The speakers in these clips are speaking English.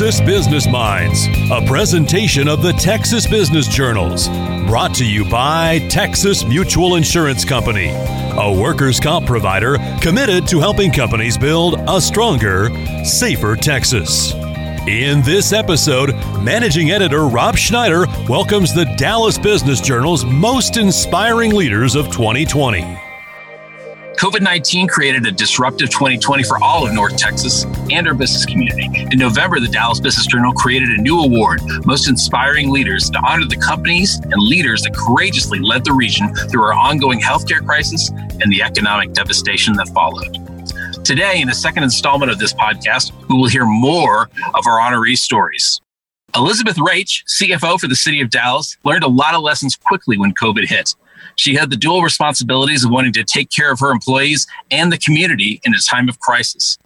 Texas Business Minds, a presentation of the Texas Business Journals, brought to you by Texas Mutual Insurance Company, a workers' comp provider committed to helping companies build a stronger, safer Texas. In this episode, managing editor Rob Schneider welcomes the Dallas Business Journal's most inspiring leaders of 2020. COVID 19 created a disruptive 2020 for all of North Texas and our business community. In November, the Dallas Business Journal created a new award, Most Inspiring Leaders, to honor the companies and leaders that courageously led the region through our ongoing healthcare crisis and the economic devastation that followed. Today, in the second installment of this podcast, we will hear more of our honoree stories. Elizabeth Reich, CFO for the city of Dallas, learned a lot of lessons quickly when COVID hit. She had the dual responsibilities of wanting to take care of her employees and the community in a time of crisis.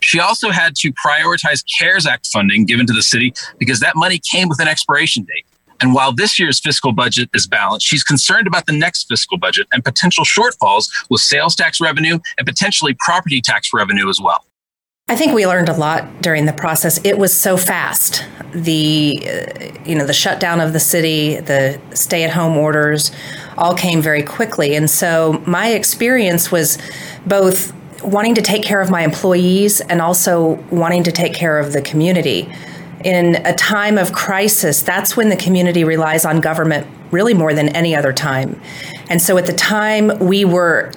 She also had to prioritize CARES Act funding given to the city because that money came with an expiration date. And while this year's fiscal budget is balanced, she's concerned about the next fiscal budget and potential shortfalls with sales tax revenue and potentially property tax revenue as well. I think we learned a lot during the process. It was so fast. The uh, you know the shutdown of the city, the stay-at-home orders, all came very quickly. And so my experience was both wanting to take care of my employees and also wanting to take care of the community. In a time of crisis, that's when the community relies on government really more than any other time. And so at the time, we were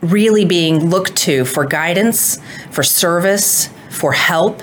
really being looked to for guidance, for service, for help.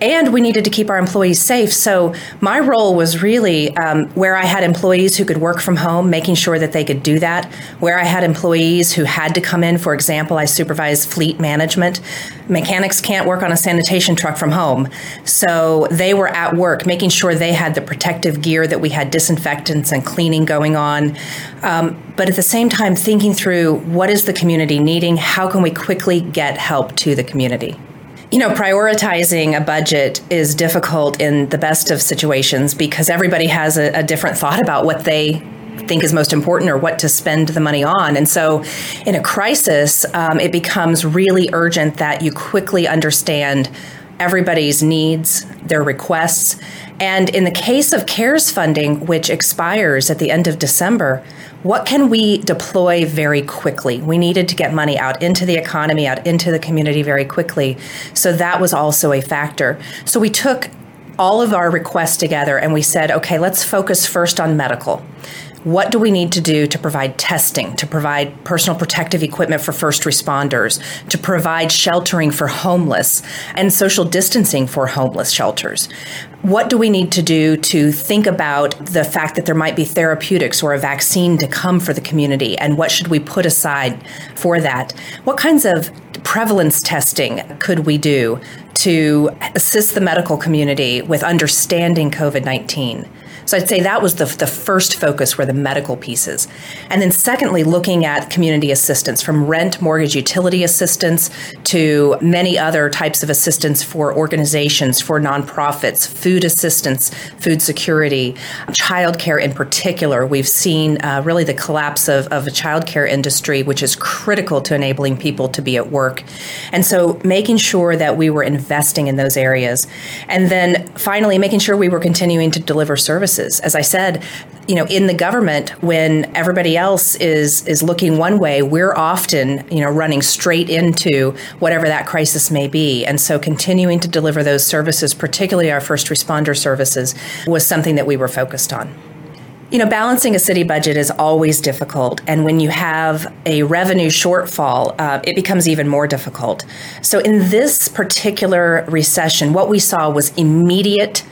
And we needed to keep our employees safe. So, my role was really um, where I had employees who could work from home, making sure that they could do that. Where I had employees who had to come in, for example, I supervise fleet management. Mechanics can't work on a sanitation truck from home. So, they were at work, making sure they had the protective gear, that we had disinfectants and cleaning going on. Um, but at the same time, thinking through what is the community needing? How can we quickly get help to the community? You know, prioritizing a budget is difficult in the best of situations because everybody has a, a different thought about what they think is most important or what to spend the money on. And so, in a crisis, um, it becomes really urgent that you quickly understand everybody's needs, their requests. And in the case of CARES funding, which expires at the end of December, what can we deploy very quickly? We needed to get money out into the economy, out into the community very quickly. So that was also a factor. So we took all of our requests together and we said, okay, let's focus first on medical. What do we need to do to provide testing, to provide personal protective equipment for first responders, to provide sheltering for homeless, and social distancing for homeless shelters? What do we need to do to think about the fact that there might be therapeutics or a vaccine to come for the community? And what should we put aside for that? What kinds of prevalence testing could we do to assist the medical community with understanding COVID 19? So I'd say that was the, the first focus were the medical pieces. And then secondly, looking at community assistance from rent, mortgage, utility assistance to many other types of assistance for organizations, for nonprofits, food assistance, food security, childcare in particular. We've seen uh, really the collapse of, of a childcare industry, which is critical to enabling people to be at work. And so making sure that we were investing in those areas. And then finally, making sure we were continuing to deliver services As I said, you know, in the government, when everybody else is is looking one way, we're often, you know, running straight into whatever that crisis may be. And so continuing to deliver those services, particularly our first responder services, was something that we were focused on. You know, balancing a city budget is always difficult. And when you have a revenue shortfall, uh, it becomes even more difficult. So, in this particular recession, what we saw was immediate,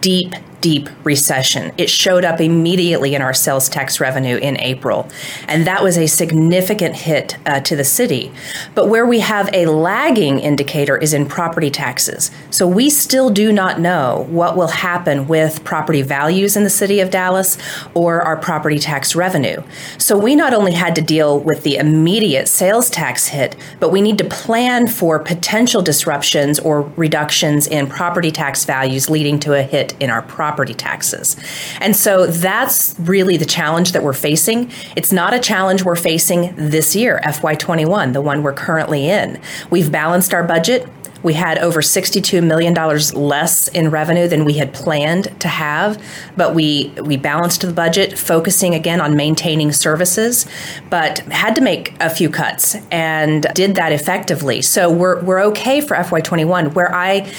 deep deep recession. It showed up immediately in our sales tax revenue in April, and that was a significant hit uh, to the city. But where we have a lagging indicator is in property taxes. So we still do not know what will happen with property values in the city of Dallas or our property tax revenue. So we not only had to deal with the immediate sales tax hit, but we need to plan for potential disruptions or reductions in property tax values leading to a hit in our property property taxes. And so that's really the challenge that we're facing. It's not a challenge we're facing this year, FY21, the one we're currently in. We've balanced our budget. We had over $62 million less in revenue than we had planned to have, but we, we balanced the budget, focusing again on maintaining services, but had to make a few cuts and did that effectively. So we're, we're okay for FY21. Where I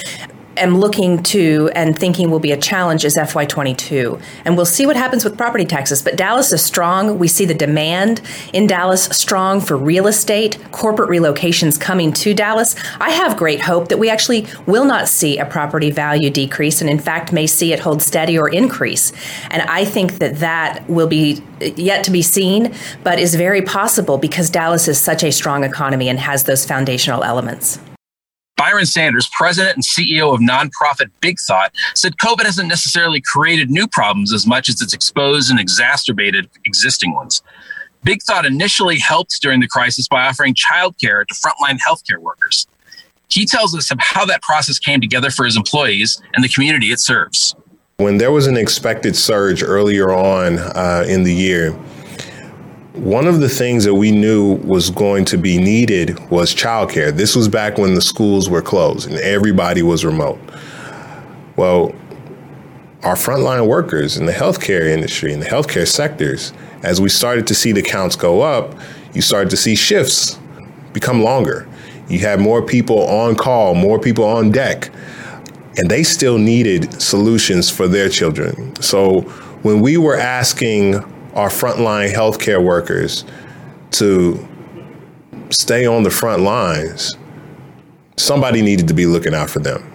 am looking to and thinking will be a challenge is FY22. And we'll see what happens with property taxes. But Dallas is strong. We see the demand in Dallas strong for real estate, corporate relocations coming to Dallas. I have great hope that we actually will not see a property value decrease and, in fact, may see it hold steady or increase. And I think that that will be yet to be seen, but is very possible because Dallas is such a strong economy and has those foundational elements. Byron Sanders, president and CEO of nonprofit Big Thought, said COVID hasn't necessarily created new problems as much as it's exposed and exacerbated existing ones. Big Thought initially helped during the crisis by offering childcare to frontline healthcare workers. He tells us how that process came together for his employees and the community it serves. When there was an expected surge earlier on uh, in the year, one of the things that we knew was going to be needed was childcare. This was back when the schools were closed and everybody was remote. Well, our frontline workers in the healthcare industry, in the healthcare sectors, as we started to see the counts go up, you started to see shifts become longer. You had more people on call, more people on deck, and they still needed solutions for their children. So when we were asking our frontline healthcare workers to stay on the front lines, somebody needed to be looking out for them.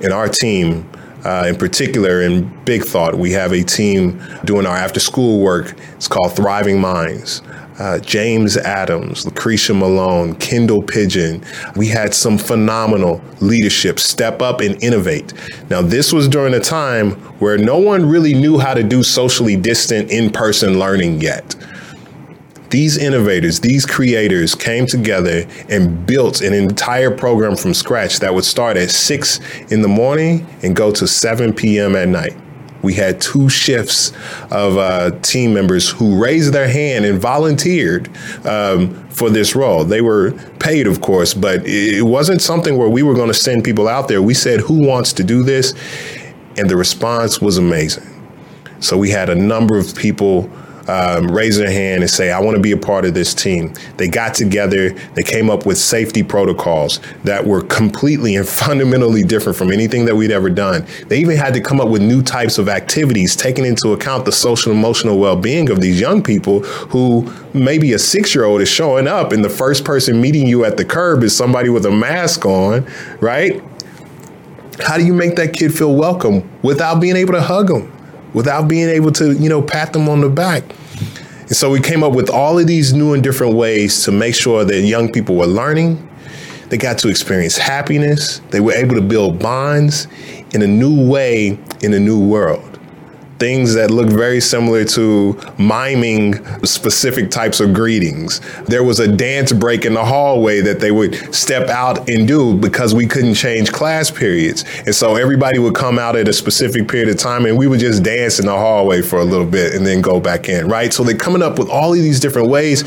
In our team, uh, in particular, in Big Thought, we have a team doing our after school work. It's called Thriving Minds uh, James Adams, Lucretia Malone, Kendall Pigeon. We had some phenomenal leadership step up and innovate. Now, this was during a time where no one really knew how to do socially distant in person learning yet. These innovators, these creators came together and built an entire program from scratch that would start at 6 in the morning and go to 7 p.m. at night. We had two shifts of uh, team members who raised their hand and volunteered um, for this role. They were paid, of course, but it wasn't something where we were going to send people out there. We said, Who wants to do this? And the response was amazing. So we had a number of people um, raise their hand and say, I want to be a part of this team. They got together, they came up with safety protocols that were completely and fundamentally different from anything that we'd ever done. They even had to come up with new types of activities, taking into account the social emotional well being of these young people who maybe a six year old is showing up and the first person meeting you at the curb is somebody with a mask on, right? How do you make that kid feel welcome without being able to hug them? Without being able to, you know, pat them on the back. And so we came up with all of these new and different ways to make sure that young people were learning. They got to experience happiness. They were able to build bonds in a new way in a new world things that look very similar to miming specific types of greetings. There was a dance break in the hallway that they would step out and do because we couldn't change class periods. And so everybody would come out at a specific period of time and we would just dance in the hallway for a little bit and then go back in, right? So they're coming up with all of these different ways.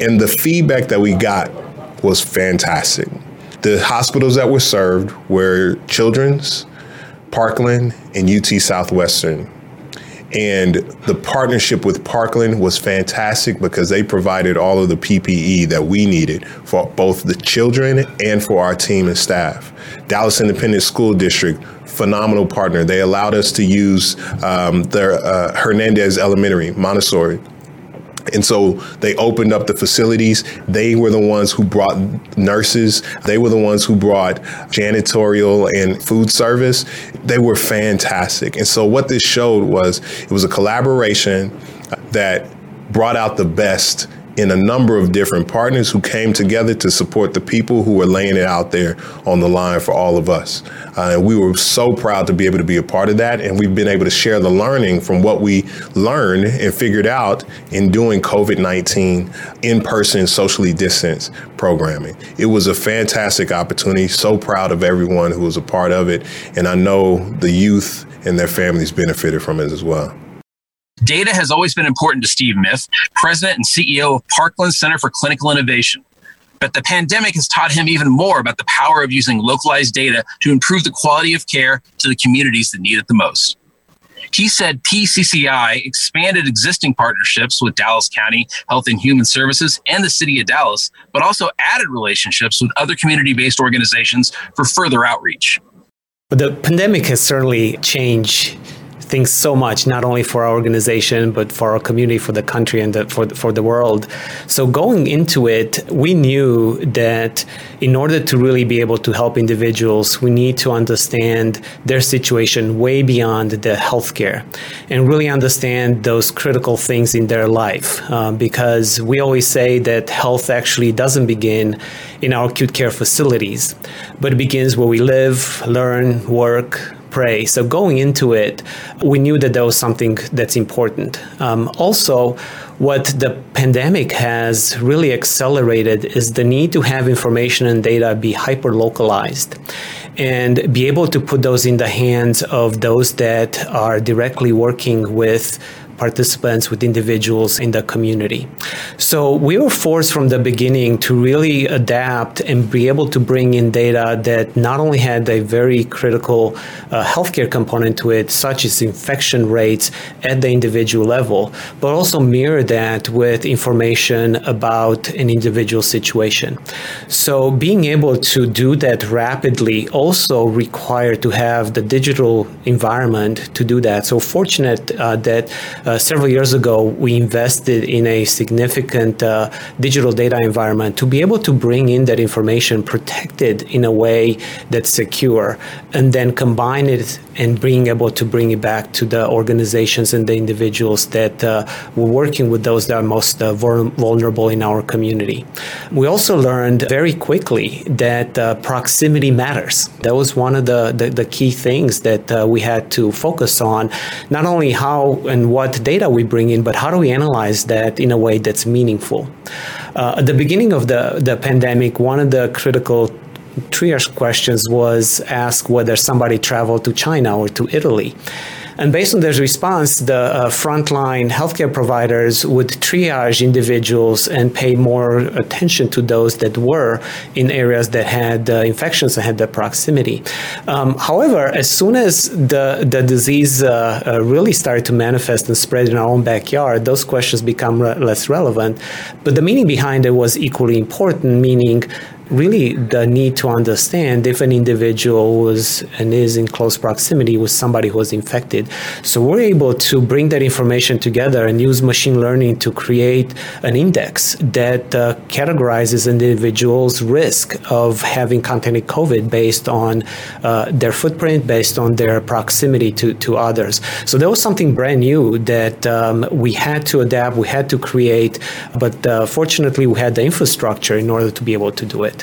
And the feedback that we got was fantastic. The hospitals that were served were Children's, Parkland, and UT Southwestern. And the partnership with Parkland was fantastic because they provided all of the PPE that we needed for both the children and for our team and staff. Dallas Independent School District, phenomenal partner. They allowed us to use um, their uh, Hernandez Elementary, Montessori. And so they opened up the facilities. They were the ones who brought nurses. They were the ones who brought janitorial and food service. They were fantastic. And so what this showed was it was a collaboration that brought out the best in a number of different partners who came together to support the people who were laying it out there on the line for all of us. Uh, and we were so proud to be able to be a part of that. And we've been able to share the learning from what we learned and figured out in doing COVID 19 in person, socially distanced programming. It was a fantastic opportunity. So proud of everyone who was a part of it. And I know the youth and their families benefited from it as well. Data has always been important to Steve Miff, president and CEO of Parkland Center for Clinical Innovation. But the pandemic has taught him even more about the power of using localized data to improve the quality of care to the communities that need it the most. He said PCCI expanded existing partnerships with Dallas County Health and Human Services and the City of Dallas, but also added relationships with other community based organizations for further outreach. The pandemic has certainly changed things so much, not only for our organization, but for our community, for the country, and the, for, for the world. So going into it, we knew that in order to really be able to help individuals, we need to understand their situation way beyond the healthcare and really understand those critical things in their life. Uh, because we always say that health actually doesn't begin in our acute care facilities, but it begins where we live, learn, work, pray. So going into it, we knew that there was something that's important. Um, also, what the pandemic has really accelerated is the need to have information and data be hyper localized and be able to put those in the hands of those that are directly working with participants, with individuals in the community. So we were forced from the beginning to really adapt and be able to bring in data that not only had a very critical uh, healthcare component to it, such as infection rates at the individual level, but also mirror that with information about an individual situation. So being able to do that rapidly also required to have the digital environment to do that. So fortunate uh, that several years ago, we invested in a significant uh, digital data environment to be able to bring in that information protected in a way that's secure and then combine it and being able to bring it back to the organizations and the individuals that uh, were working with those that are most uh, vulnerable in our community. We also learned very quickly that uh, proximity matters. That was one of the, the, the key things that uh, we had to focus on, not only how and what data we bring in, but how do we analyze that in a way that's meaningful. Uh, at the beginning of the, the pandemic, one of the critical triage questions was asked whether somebody traveled to China or to Italy. And based on their response, the uh, frontline healthcare providers would triage individuals and pay more attention to those that were in areas that had uh, infections and had the proximity. Um, however, as soon as the, the disease uh, uh really started to manifest and spread in our own backyard, those questions become re- less relevant. But the meaning behind it was equally important, meaning really the need to understand if an individual was and is in close proximity with somebody who was infected. So we're able to bring that information together and use machine learning to create an index that uh, categorizes an individual's risk of having contacted COVID based on uh, their footprint, based on their proximity to, to others. So that was something brand new that um, we had to adapt, we had to create, but uh, fortunately we had the infrastructure in order to be able to do it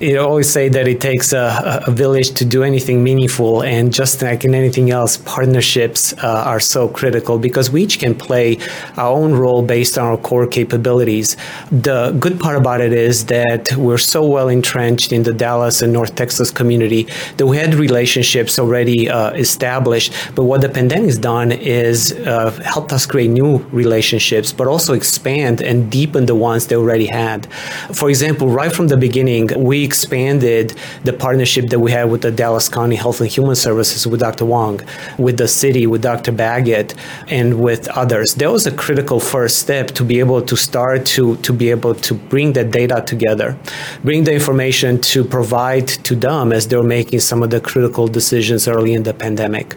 you always say that it takes a, a, village to do anything meaningful, and just like in anything else, partnerships uh, are so critical because we each can play our own role based on our core capabilities. The good part about it is that we're so well entrenched in the Dallas and North Texas community that we had relationships already uh, established. But what the pandemic has done is uh, helped us create new relationships, but also expand and deepen the ones they already had. For example, right from the beginning, we expanded the partnership that we had with the Dallas County Health and Human Services with Dr. Huang, with the city, with Dr. Baggett, and with others. That was a critical first step to be able to start to, to be able to bring that data together, bring the information to provide to them as they're making some of the critical decisions early in the pandemic.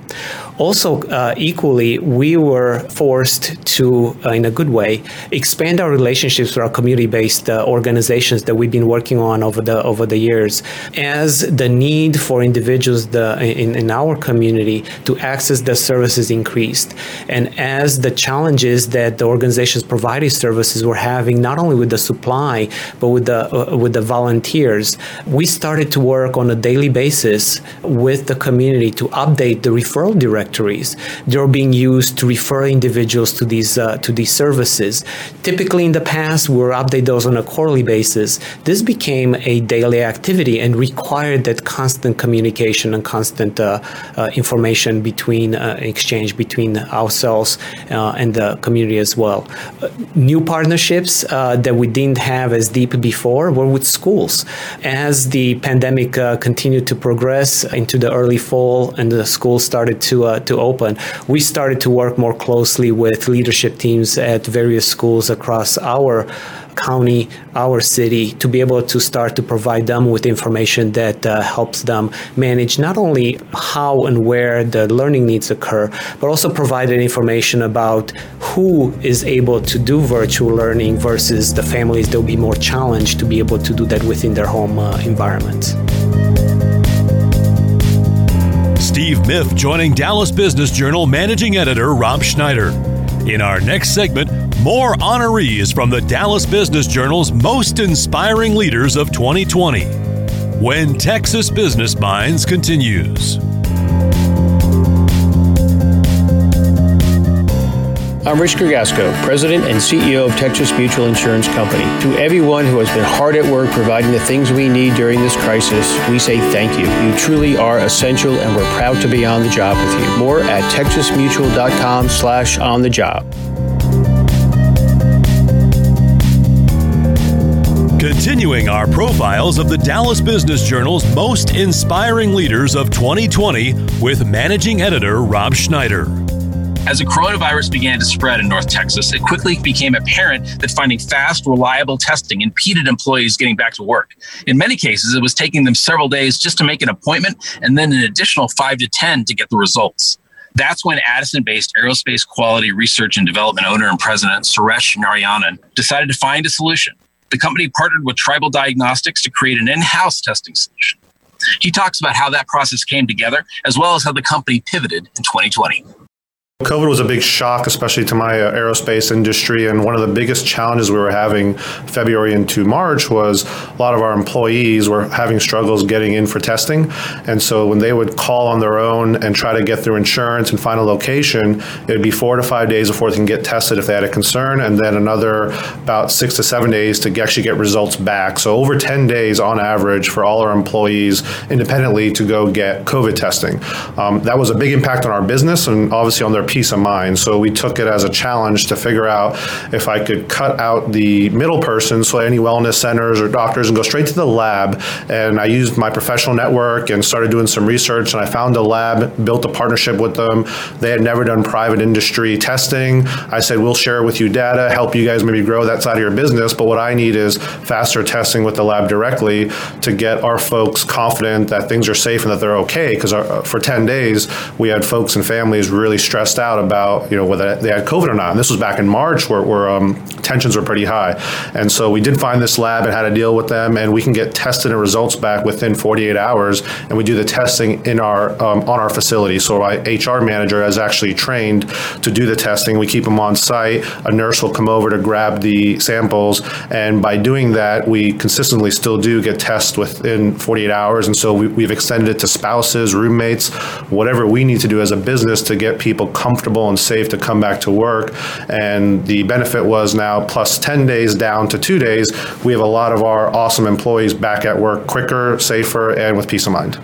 Also, uh, equally, we were forced to, uh, in a good way, expand our relationships with our community-based uh, organizations that we've been working on over the over the years. As the need for individuals the, in, in our community to access the services increased, and as the challenges that the organizations providing services were having, not only with the supply but with the uh, with the volunteers, we started to work on a daily basis with the community to update the referral directories. They're being used to refer individuals to these uh, to these services. Typically, in the past, we were update those on a quarterly basis. This became a daily daily activity and required that constant communication and constant uh, uh, information between uh, exchange between ourselves and the community as well. New partnerships that we didn't have as deep before were with schools. As the pandemic continued to progress into the early fall and the schools started to to open, we started to work more closely with leadership teams at various schools across our county, our city, to be able to start to provide them with information that uh, helps them manage not only how and where the learning needs occur, but also provided information about who is able to do virtual learning versus the families that will be more challenged to be able to do that within their home uh, environments. Steve Miff joining Dallas Business Journal managing editor Rob Schneider. In our next segment, more honorees from the Dallas Business Journal's most inspiring leaders of 2020. When Texas Business Minds continues. I'm Rich Gergasko, President and CEO of Texas Mutual Insurance Company. To everyone who has been hard at work providing the things we need during this crisis, we say thank you. You truly are essential and we're proud to be on the job with you. More at texasmutual.com slash on the job. Continuing our profiles of the Dallas Business Journal's most inspiring leaders of 2020 with managing editor Rob Schneider. As the coronavirus began to spread in North Texas, it quickly became apparent that finding fast, reliable testing impeded employees getting back to work. In many cases, it was taking them several days just to make an appointment and then an additional five to 10 to get the results. That's when Addison based aerospace quality research and development owner and president Suresh Narayanan decided to find a solution. The company partnered with Tribal Diagnostics to create an in house testing solution. He talks about how that process came together, as well as how the company pivoted in 2020. COVID was a big shock, especially to my uh, aerospace industry. And one of the biggest challenges we were having February into March was a lot of our employees were having struggles getting in for testing. And so when they would call on their own and try to get through insurance and find a location, it would be four to five days before they can get tested if they had a concern, and then another about six to seven days to actually get results back. So over 10 days on average for all our employees independently to go get COVID testing. Um, that was a big impact on our business and obviously on their peace of mind. So we took it as a challenge to figure out if I could cut out the middle person, so any wellness centers or doctors, and go straight to the lab. And I used my professional network and started doing some research. And I found a lab, built a partnership with them. They had never done private industry testing. I said, we'll share with you data, help you guys maybe grow that side of your business. But what I need is faster testing with the lab directly to get our folks confident that things are safe and that they're okay. Because uh, for 10 days, we had folks and families really stressed stressed out about you know whether they had COVID or not. And this was back in March where, where um, tensions were pretty high. And so we did find this lab and had to deal with them, and we can get tested and results back within 48 hours. And we do the testing in our um, on our facility. So our HR manager has actually trained to do the testing. We keep them on site. A nurse will come over to grab the samples, and by doing that, we consistently still do get tests within 48 hours. And so we, we've extended it to spouses, roommates, whatever we need to do as a business to get people comfortable and safe to come back to work. And the benefit was now plus 10 days down to two days, we have a lot of our awesome employees back at work quicker, safer, and with peace of mind.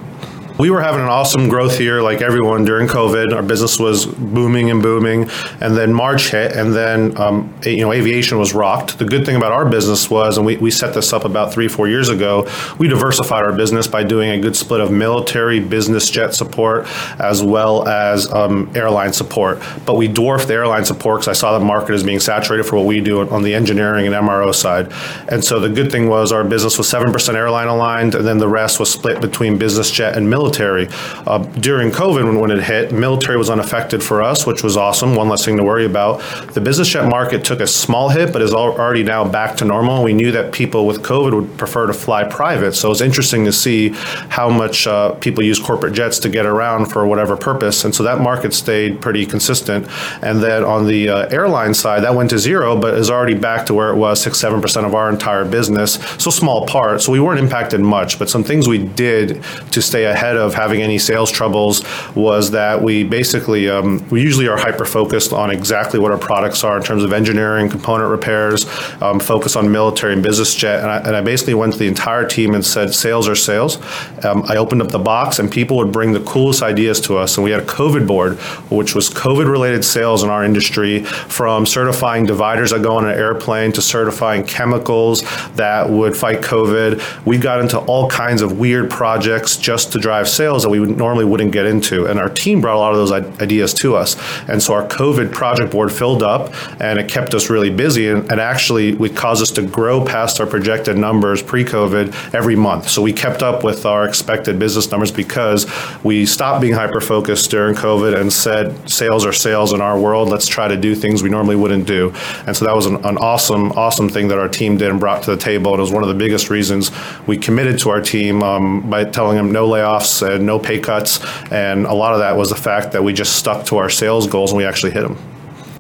We were having an awesome growth year, like everyone during COVID. Our business was booming and booming, and then March hit, and then um, you know aviation was rocked. The good thing about our business was, and we, we set this up about three four years ago, we diversified our business by doing a good split of military business jet support as well as um, airline support. But we dwarfed the airline support because I saw the market as being saturated for what we do on the engineering and MRO side. And so the good thing was our business was seven percent airline aligned, and then the rest was split between business jet and military military. Uh, during COVID, when, when it hit, military was unaffected for us, which was awesome. One less thing to worry about. The business jet market took a small hit, but is already now back to normal. We knew that people with COVID would prefer to fly private, so it's interesting to see how much uh, people use corporate jets to get around for whatever purpose. And so that market stayed pretty consistent. And then on the uh, airline side, that went to zero, but is already back to where it was six, seven percent of our entire business. So small part. So we weren't impacted much, but some things we did to stay ahead of having any sales troubles was that we basically um, we usually are hyper focused on exactly what our products are in terms of engineering, component repairs, um, focus on military and business jet. And I, and I, basically went to the entire team and said, sales are sales. Um, I opened up the box, and people would bring the coolest ideas to us. And we had a COVID board, which was COVID related sales in our industry, from certifying dividers that go on an airplane to certifying chemicals that would fight COVID. We got into all kinds of weird projects just to drive sales that we would, normally wouldn't get into. And our team brought a lot of those ideas to us. And so our COVID project board filled up and it kept us really busy. And, and actually, it caused us to grow past our projected numbers pre COVID every month. So we kept up with our expected business numbers because we stopped being hyper focused during COVID and said, sales are sales in our world. Let's try to do things we normally wouldn't do. And so that was an, an awesome, awesome thing that our team did and brought to the table. And it was one of the biggest reasons we committed to our team um, by telling them no layoffs and uh, no pay cuts. And a lot of that was the fact that we just stuck to our sales goals and we actually hit them.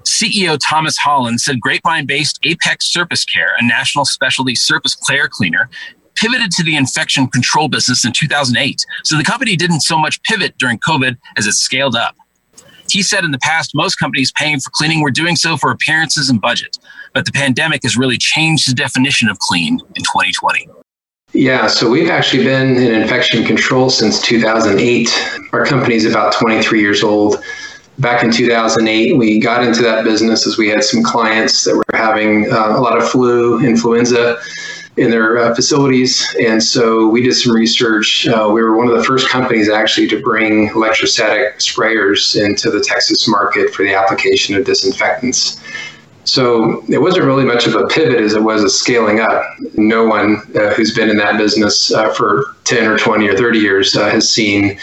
CEO Thomas Holland said Grapevine based Apex Surface Care, a national specialty surface clear cleaner, pivoted to the infection control business in 2008. So the company didn't so much pivot during COVID as it scaled up. He said in the past, most companies paying for cleaning were doing so for appearances and budget, but the pandemic has really changed the definition of clean in 2020. Yeah, so we've actually been in infection control since 2008. Our company is about 23 years old. Back in 2008, we got into that business as we had some clients that were having uh, a lot of flu, influenza in their uh, facilities. And so we did some research. Uh, we were one of the first companies actually to bring electrostatic sprayers into the Texas market for the application of disinfectants. So it wasn't really much of a pivot as it was a scaling up. No one uh, who's been in that business uh, for 10 or 20 or 30 years uh, has seen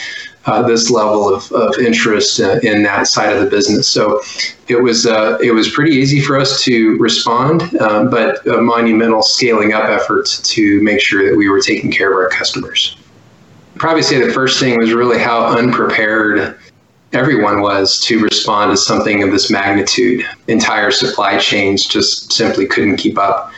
uh, this level of, of interest uh, in that side of the business. So it was uh, it was pretty easy for us to respond, um, but a monumental scaling up effort to make sure that we were taking care of our customers. Probably say the first thing was really how unprepared everyone was to respond to something of this magnitude. Entire supply chains just simply couldn't keep up.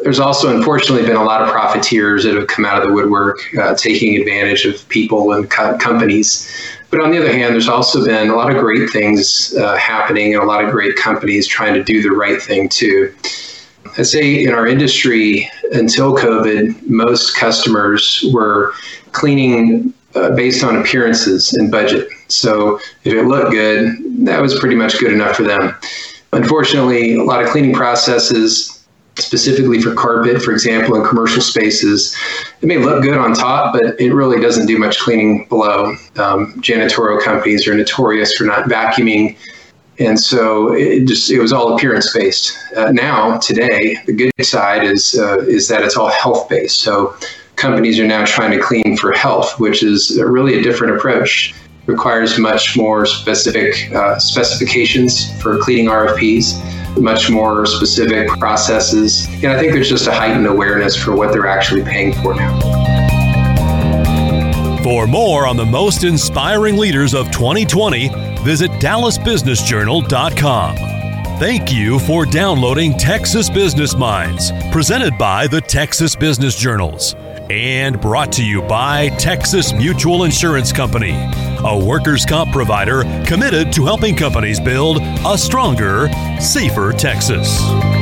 There's also, unfortunately, been a lot of profiteers that have come out of the woodwork, uh, taking advantage of people and co- companies. But on the other hand, there's also been a lot of great things uh, happening and a lot of great companies trying to do the right thing too. I'd say in our industry, until COVID, most customers were cleaning uh, based on appearances and budget. So if it looked good, that was pretty much good enough for them. Unfortunately, a lot of cleaning processes specifically for carpet, for example, in commercial spaces. It may look good on top, but it really doesn't do much cleaning below. Um, janitorial companies are notorious for not vacuuming. And so it just it was all appearance based. Uh, now today, the good side is uh, is that it's all health based. So companies are now trying to clean for health, which is really a different approach. Requires much more specific uh, specifications for cleaning RFPs much more specific processes. And I think there's just a heightened awareness for what they're actually paying for now. For more on the most inspiring leaders of 2020, visit DallasBusinessJournal.com. Thank you for downloading Texas Business Minds, presented by the Texas Business Journals and brought to you by Texas Mutual Insurance Company, a workers' comp provider committed to helping companies build a stronger, safer Texas.